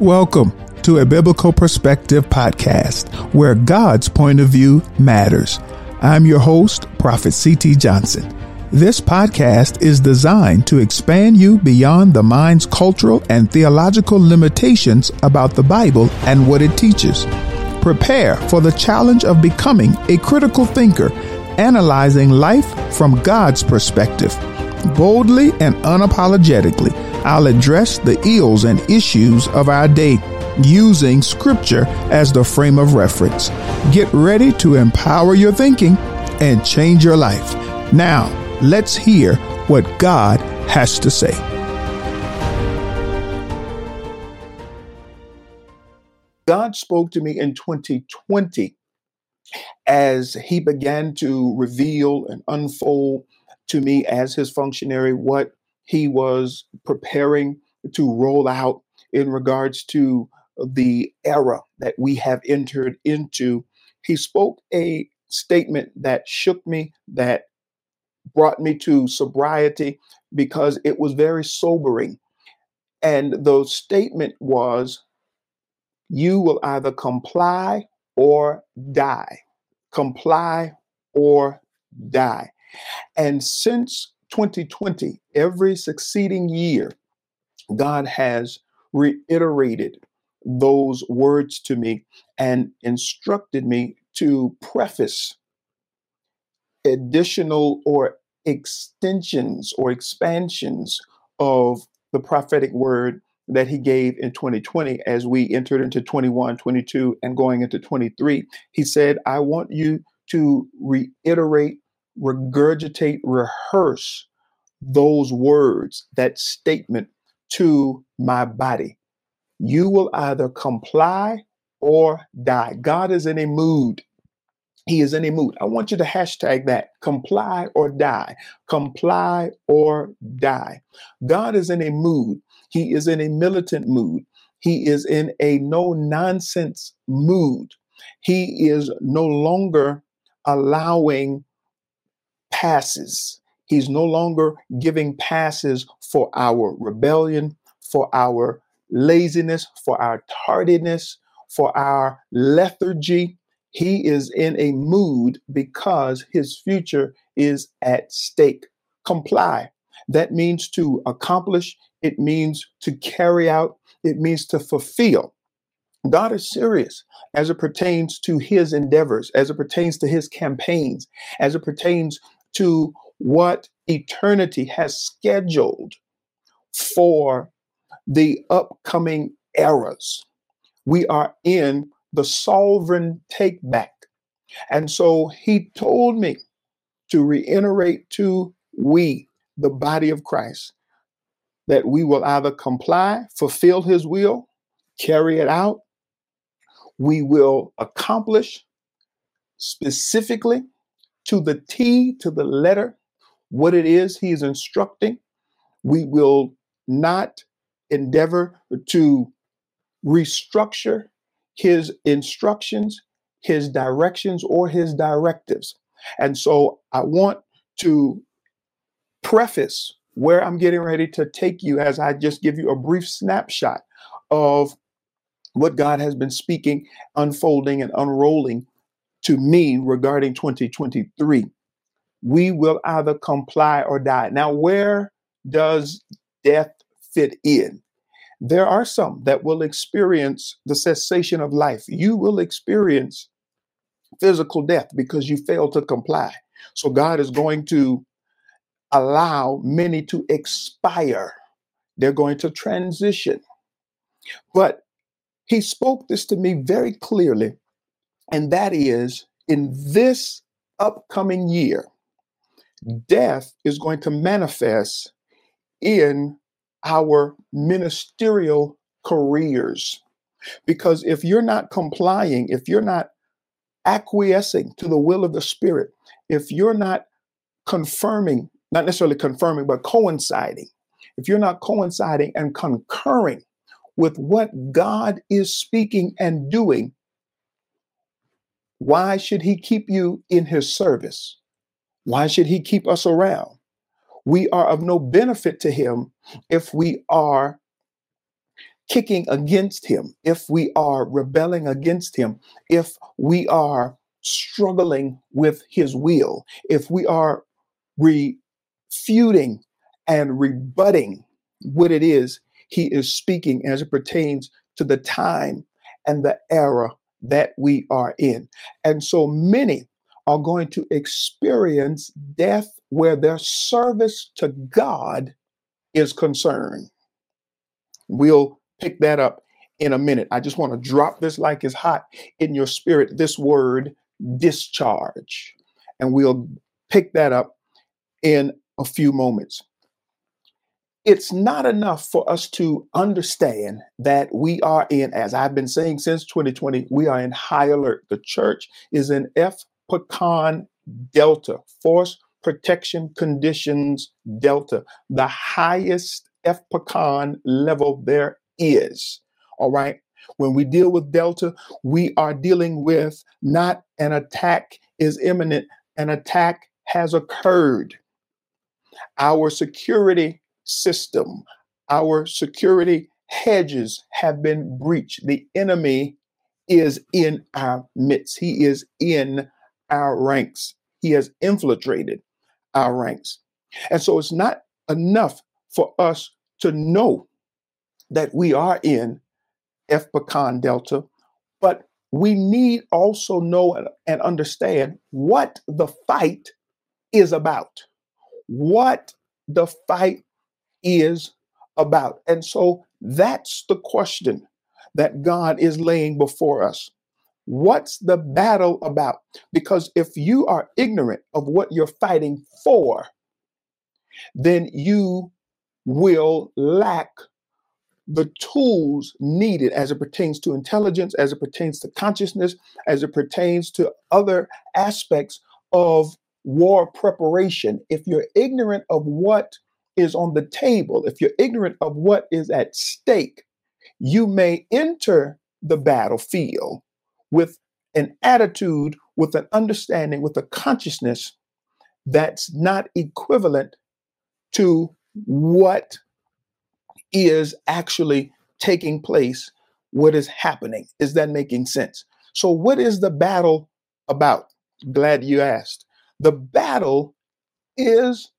Welcome to a Biblical Perspective podcast where God's point of view matters. I'm your host, Prophet C.T. Johnson. This podcast is designed to expand you beyond the mind's cultural and theological limitations about the Bible and what it teaches. Prepare for the challenge of becoming a critical thinker, analyzing life from God's perspective. Boldly and unapologetically, I'll address the ills and issues of our day using scripture as the frame of reference. Get ready to empower your thinking and change your life. Now, let's hear what God has to say. God spoke to me in 2020 as He began to reveal and unfold to me as His functionary what he was preparing to roll out in regards to the era that we have entered into. He spoke a statement that shook me, that brought me to sobriety because it was very sobering. And the statement was, You will either comply or die. Comply or die. And since 2020, every succeeding year, God has reiterated those words to me and instructed me to preface additional or extensions or expansions of the prophetic word that he gave in 2020 as we entered into 21, 22, and going into 23. He said, I want you to reiterate regurgitate, rehearse those words, that statement to my body. You will either comply or die. God is in a mood. He is in a mood. I want you to hashtag that comply or die. Comply or die. God is in a mood. He is in a militant mood. He is in a no nonsense mood. He is no longer allowing passes. He's no longer giving passes for our rebellion, for our laziness, for our tardiness, for our lethargy. He is in a mood because his future is at stake. Comply. That means to accomplish, it means to carry out, it means to fulfill. God is serious as it pertains to his endeavors, as it pertains to his campaigns, as it pertains to what eternity has scheduled for the upcoming eras. We are in the sovereign take back. And so he told me to reiterate to we, the body of Christ, that we will either comply, fulfill his will, carry it out, we will accomplish specifically to the T, to the letter, what it is he is instructing. We will not endeavor to restructure his instructions, his directions, or his directives. And so I want to preface where I'm getting ready to take you as I just give you a brief snapshot of what God has been speaking, unfolding, and unrolling to me regarding 2023. We will either comply or die. Now, where does death fit in? There are some that will experience the cessation of life. You will experience physical death because you fail to comply. So, God is going to allow many to expire, they're going to transition. But He spoke this to me very clearly and that is in this upcoming year, death is going to manifest in our ministerial careers. Because if you're not complying, if you're not acquiescing to the will of the Spirit, if you're not confirming, not necessarily confirming, but coinciding, if you're not coinciding and concurring with what God is speaking and doing, why should he keep you in his service? Why should he keep us around? We are of no benefit to him if we are kicking against Him, if we are rebelling against Him, if we are struggling with His will, if we are refuting and rebutting what it is He is speaking as it pertains to the time and the era that we are in. And so many are going to experience death where their service to God is concerned. We'll pick that up in a minute. I just want to drop this like it's hot in your spirit, this word discharge. And we'll pick that up in a few moments. It's not enough for us to understand that we are in, as I've been saying since 2020, we are in high alert. The church is in F Pecan Delta, Force Protection Conditions Delta, the highest F Pecan level there is. All right. When we deal with Delta, we are dealing with not an attack is imminent, an attack has occurred. Our security system, our security hedges have been breached. The enemy is in our midst, he is in our ranks, he has infiltrated our ranks. And so it's not enough for us to know that we are in FPCON Delta, but we need also know and understand what the fight is about. What the fight is about. And so that's the question that God is laying before us. What's the battle about? Because if you are ignorant of what you're fighting for, then you will lack the tools needed as it pertains to intelligence, as it pertains to consciousness, as it pertains to other aspects of war preparation. If you're ignorant of what is on the table, if you're ignorant of what is at stake, you may enter the battlefield with an attitude, with an understanding, with a consciousness that's not equivalent to what is actually taking place, what is happening. Is that making sense? So, what is the battle about? Glad you asked. The battle is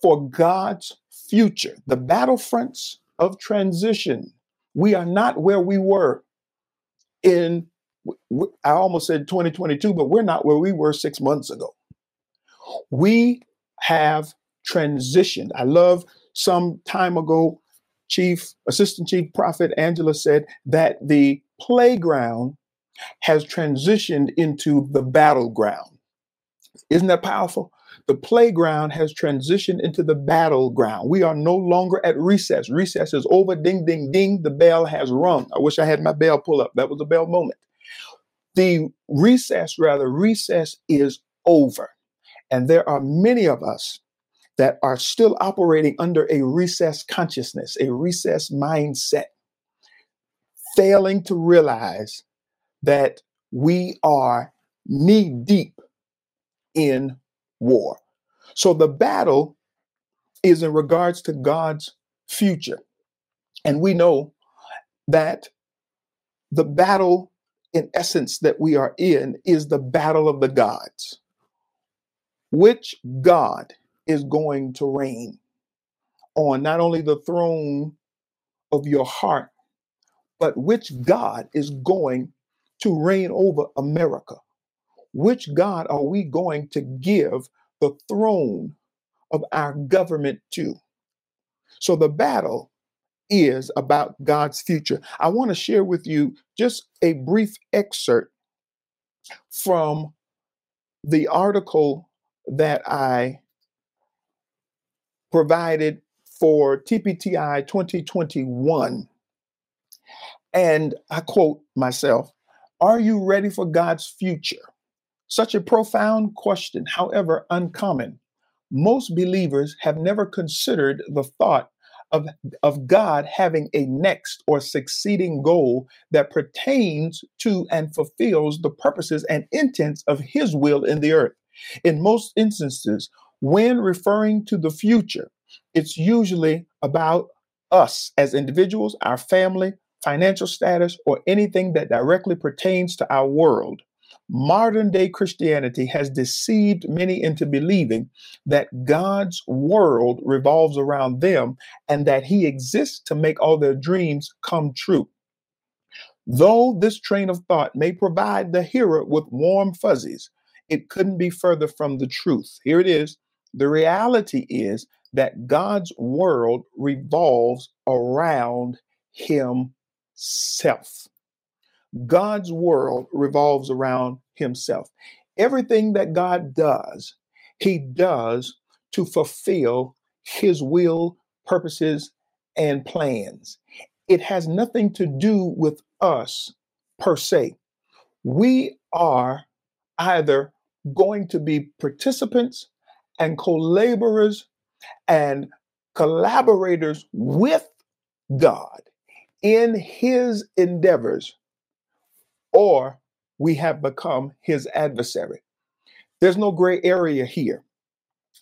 for God's future, the battlefronts of transition. We are not where we were in, I almost said 2022, but we're not where we were six months ago. We have transitioned. I love some time ago, Chief Assistant Chief Prophet Angela said that the playground has transitioned into the battleground. Isn't that powerful? The playground has transitioned into the battleground. We are no longer at recess. Recess is over. Ding, ding, ding. The bell has rung. I wish I had my bell pull up. That was a bell moment. The recess, rather, recess is over. And there are many of us that are still operating under a recess consciousness, a recess mindset, failing to realize that we are knee deep in war. So the battle is in regards to God's future. And we know that the battle, in essence, that we are in is the battle of the gods. Which God is going to reign on not only the throne of your heart, but which God is going to reign over America? Which God are we going to give the throne of our government to? So the battle is about God's future. I want to share with you just a brief excerpt from the article that I provided for TPTI 2021. And I quote myself Are you ready for God's future? Such a profound question, however uncommon. Most believers have never considered the thought of, of God having a next or succeeding goal that pertains to and fulfills the purposes and intents of His will in the earth. In most instances, when referring to the future, it's usually about us as individuals, our family, financial status, or anything that directly pertains to our world, modern day Christianity has deceived many into believing that God's world revolves around them and that He exists to make all their dreams come true. Though this train of thought may provide the hearer with warm fuzzies, it couldn't be further from the truth. Here it is. The reality is that God's world revolves around Himself. God's world revolves around Himself. Everything that God does, He does to fulfill His will, purposes, and plans. It has nothing to do with us per se. We are either going to be participants and co laborers and collaborators with God in his endeavors, or we have become his adversary. There's no gray area here.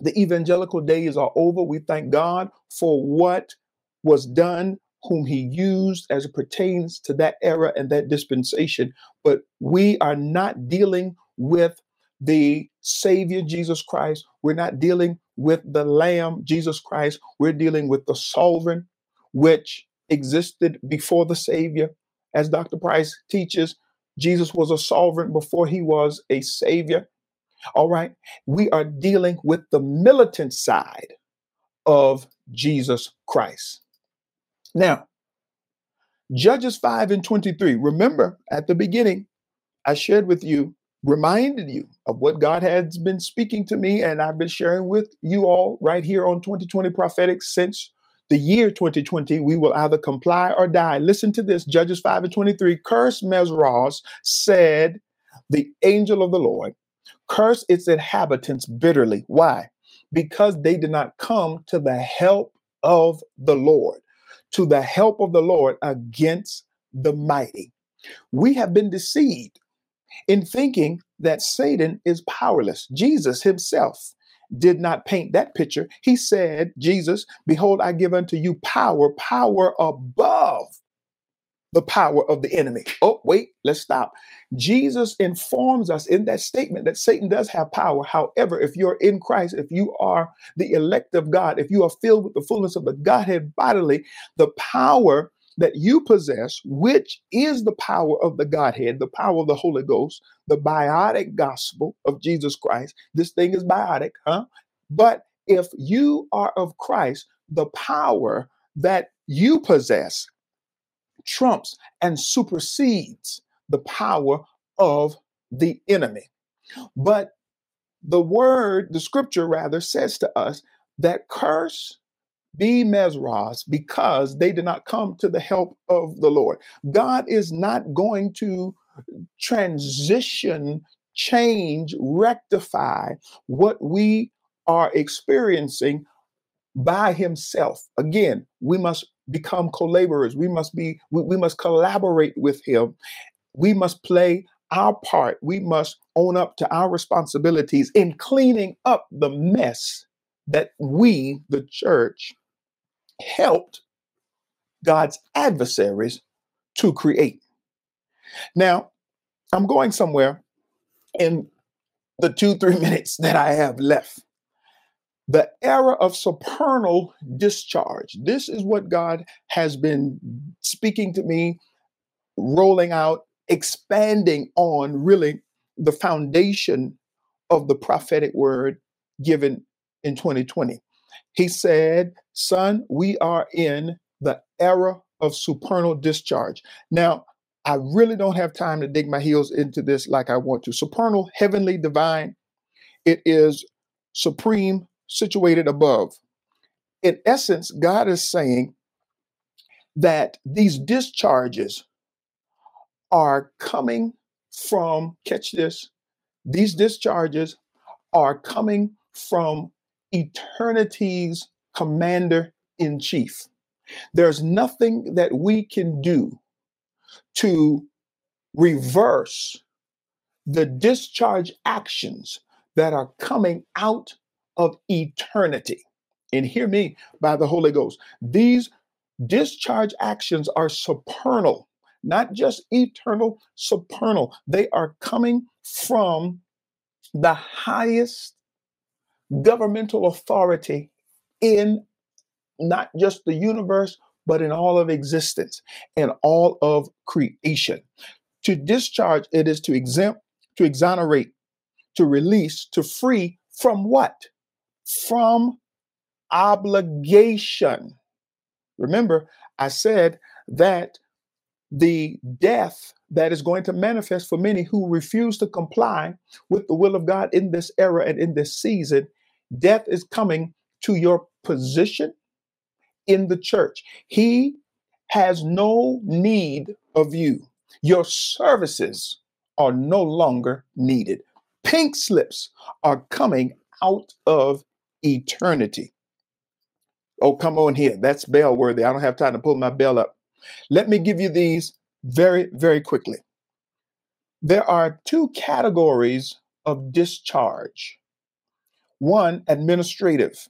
The evangelical days are over. We thank God for what was done, whom he used as it pertains to that era and that dispensation. But we are not dealing with the Savior Jesus Christ. We're not dealing with the Lamb Jesus Christ. We're dealing with the sovereign, which existed before the Savior. As Dr. Price teaches, Jesus was a sovereign before he was a Savior. All right. We are dealing with the militant side of Jesus Christ. Now, Judges 5 and 23. Remember at the beginning, I shared with you reminded you of what God has been speaking to me, and I've been sharing with you all right here on 2020 Prophetic since the year 2020. We will either comply or die. Listen to this Judges 5 and 23. Curse Meroz said, the angel of the Lord, curse its inhabitants bitterly. Why? Because they did not come to the help of the Lord, to the help of the Lord against the mighty. We have been deceived in thinking that Satan is powerless. Jesus himself did not paint that picture. He said, Jesus, behold, I give unto you power, power above the power of the enemy. Oh, wait, let's stop. Jesus informs us in that statement that Satan does have power. However, if you're in Christ, if you are the elect of God, if you are filled with the fullness of the Godhead bodily, the power that you possess, which is the power of the Godhead, the power of the Holy Ghost, the biotic gospel of Jesus Christ. This thing is biotic, huh? But if you are of Christ, the power that you possess trumps and supersedes the power of the enemy. But the word, the scripture rather, says to us that curse be Meroz because they did not come to the help of the Lord. God is not going to transition, change, rectify what we are experiencing by himself. Again, we must become co-laborers. We must be we, we must collaborate with him. We must play our part. We must own up to our responsibilities in cleaning up the mess that we, the church, helped God's adversaries to create. Now, I'm going somewhere in the two, three minutes that I have left. The era of supernal discharge. This is what God has been speaking to me, rolling out, expanding on really the foundation of the prophetic word given in 2020. He said, Son, we are in the era of supernal discharge. Now, I really don't have time to dig my heels into this like I want to. Supernal, heavenly, divine, it is supreme, situated above. In essence, God is saying that these discharges are coming from, catch this, these discharges are coming from eternity's commander in chief. There's nothing that we can do to reverse the discharge actions that are coming out of eternity. And hear me by the Holy Ghost. These Discharge actions are supernal, not just eternal, supernal. They are coming from the highest governmental authority in not just the universe, but in all of existence and all of creation. To discharge, it is to exempt, to exonerate, to release, to free from what? From obligation. Remember, I said that the death that is going to manifest for many who refuse to comply with the will of God in this era and in this season, death is coming to your position in the church. He has no need of you. Your services are no longer needed. Pink slips are coming out of eternity. Oh, come on here. That's bell worthy. I don't have time to pull my bell up. Let me give you these very, very quickly. There are two categories of discharge one, administrative,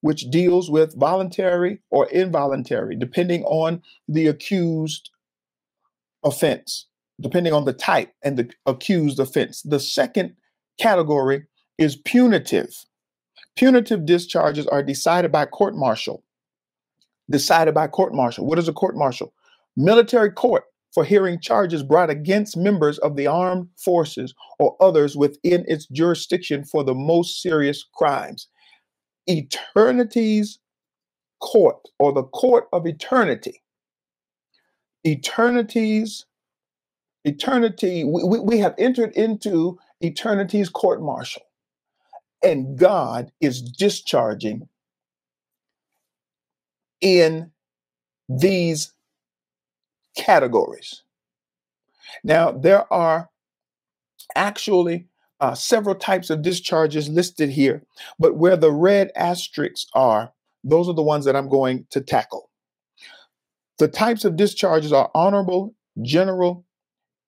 which deals with voluntary or involuntary, depending on the accused offense, depending on the type and the accused offense. The second category is punitive. Punitive discharges are decided by court martial. Decided by court martial. What is a court martial? Military court for hearing charges brought against members of the armed forces or others within its jurisdiction for the most serious crimes. Eternity's court or the court of eternity. Eternity's eternity, we, we have entered into eternity's court martial, and God is discharging in these categories. Now, there are actually uh, several types of discharges listed here, but where the red asterisks are, those are the ones that I'm going to tackle. The types of discharges are honorable, general,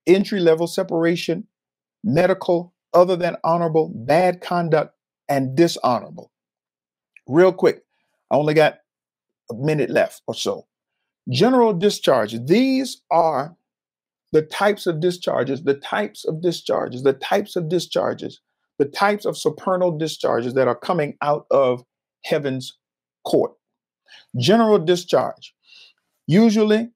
entry level separation, medical, other than honorable, bad conduct, and dishonorable. Real quick, I only got a minute left or so. General discharge. These are the types of discharges, the types of discharges, the types of discharges, the types of supernal discharges that are coming out of heaven's court. General discharge. Usually,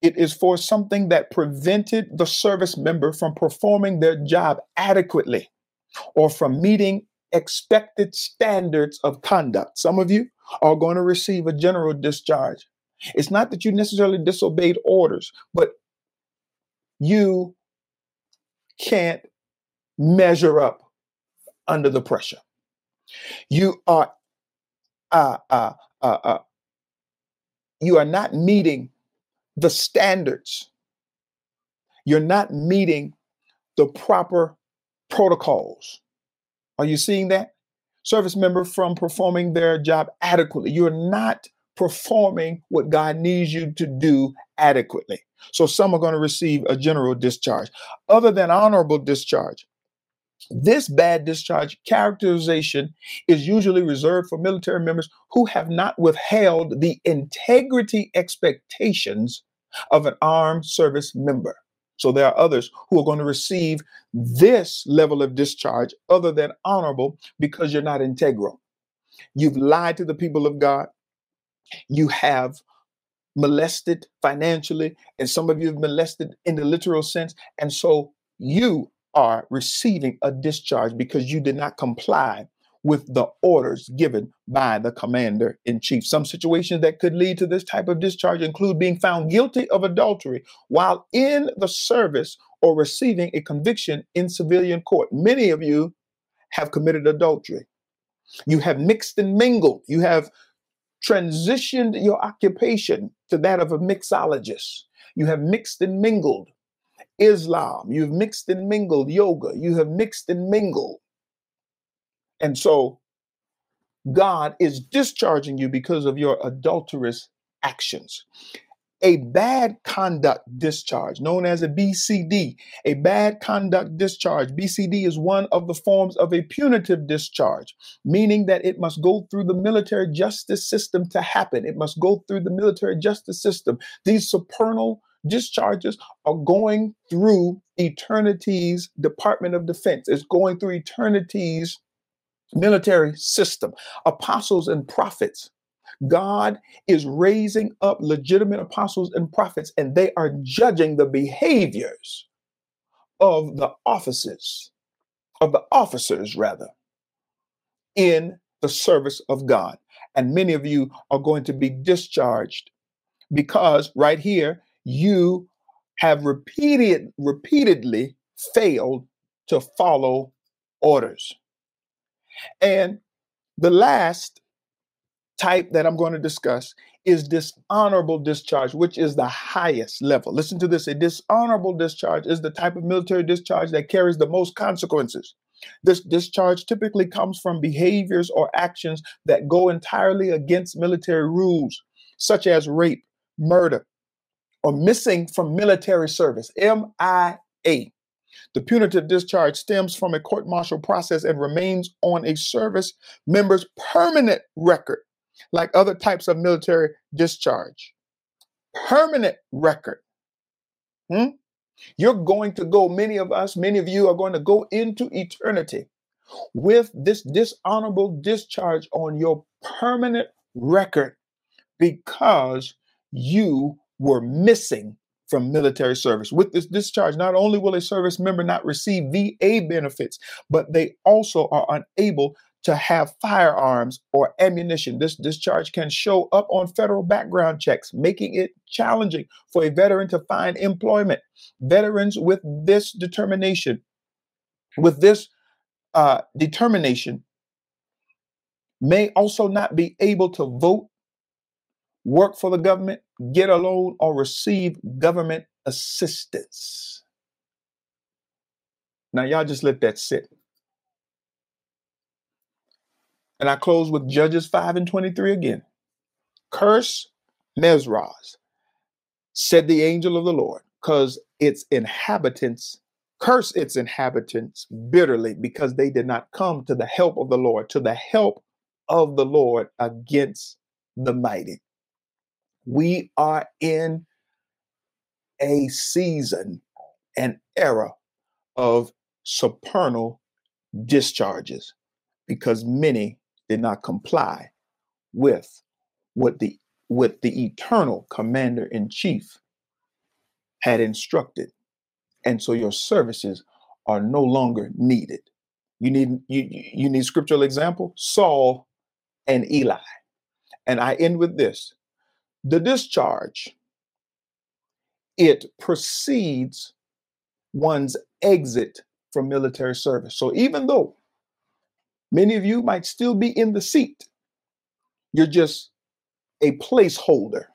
it is for something that prevented the service member from performing their job adequately or from meeting expected standards of conduct. Some of you are going to receive a general discharge it's not that you necessarily disobeyed orders, but you can't measure up under the pressure. You are uh, uh, uh, uh, you are not meeting the standards. You're not meeting the proper protocols. Are you seeing that? Service member from performing their job adequately. You're not performing what God needs you to do adequately. So some are going to receive a general discharge. Other than honorable discharge, this bad discharge characterization is usually reserved for military members who have not withheld the integrity expectations of an armed service member. So there are others who are going to receive this level of discharge other than honorable because you're not integral. You've lied to the people of God you have molested financially, and some of you have molested in the literal sense. And so you are receiving a discharge because you did not comply with the orders given by the commander in chief. Some situations that could lead to this type of discharge include being found guilty of adultery while in the service or receiving a conviction in civilian court. Many of you have committed adultery. You have mixed and mingled. You have transitioned your occupation to that of a mixologist. You have mixed and mingled Islam. You've mixed and mingled yoga. You have mixed and mingled. And so God is discharging you because of your adulterous actions. A bad conduct discharge, known as a BCD. A bad conduct discharge. BCD is one of the forms of a punitive discharge, meaning that it must go through the military justice system to happen. It must go through the military justice system. These supernal discharges are going through eternity's Department of Defense. It's going through eternity's military system. Apostles and prophets God is raising up legitimate apostles and prophets, and they are judging the behaviors of the offices, of the officers, rather, in the service of God. And many of you are going to be discharged because right here, you have repeated, repeatedly failed to follow orders. And the last type that I'm going to discuss is dishonorable discharge, which is the highest level. Listen to this a dishonorable discharge is the type of military discharge that carries the most consequences. This discharge typically comes from behaviors or actions that go entirely against military rules, such as rape, murder, or missing from military service. MIA. The punitive discharge stems from a court martial process and remains on a service member's permanent record like other types of military discharge. Permanent record. Hmm? You're going to go, many of us, many of you are going to go into eternity with this dishonorable discharge on your permanent record because you were missing from military service. With this discharge, not only will a service member not receive VA benefits, but they also are unable to have firearms or ammunition. This discharge can show up on federal background checks, making it challenging for a veteran to find employment. Veterans with this determination, with this uh, determination, may also not be able to vote, work for the government, get a loan, or receive government assistance. Now, y'all just let that sit. And I close with Judges 5 and 23 again. Curse Meroz, said the angel of the Lord, because its inhabitants curse its inhabitants bitterly because they did not come to the help of the Lord, to the help of the Lord against the mighty. We are in a season, an era of supernal discharges because many did not comply with what the what the eternal commander in chief had instructed. And so your services are no longer needed. You need you you need scriptural example? Saul and eli. And i end with this. The discharge it precedes one's exit from military service. So even though Many of you might still be in the seat. You're just a placeholder.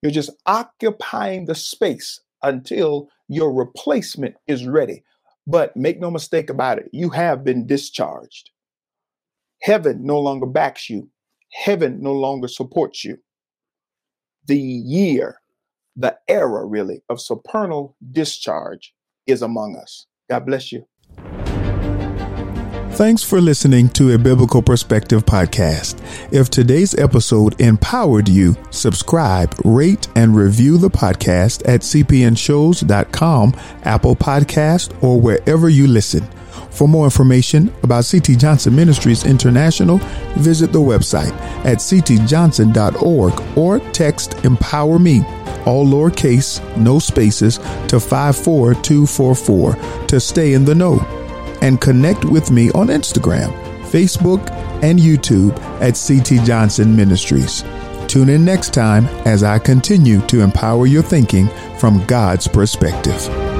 You're just occupying the space until your replacement is ready. But make no mistake about it, you have been discharged. Heaven no longer backs you, heaven no longer supports you. The year, the era really of supernal discharge is among us. God bless you. Thanks for listening to a Biblical Perspective podcast. If today's episode empowered you, subscribe, rate, and review the podcast at cpnshows.com, Apple Podcast, or wherever you listen. For more information about CT Johnson Ministries International, visit the website at ctjohnson.org or text Empower Me, all lowercase, no spaces, to 54244 to stay in the know and connect with me on Instagram, Facebook, and YouTube at CT Johnson Ministries. Tune in next time as I continue to empower your thinking from God's perspective.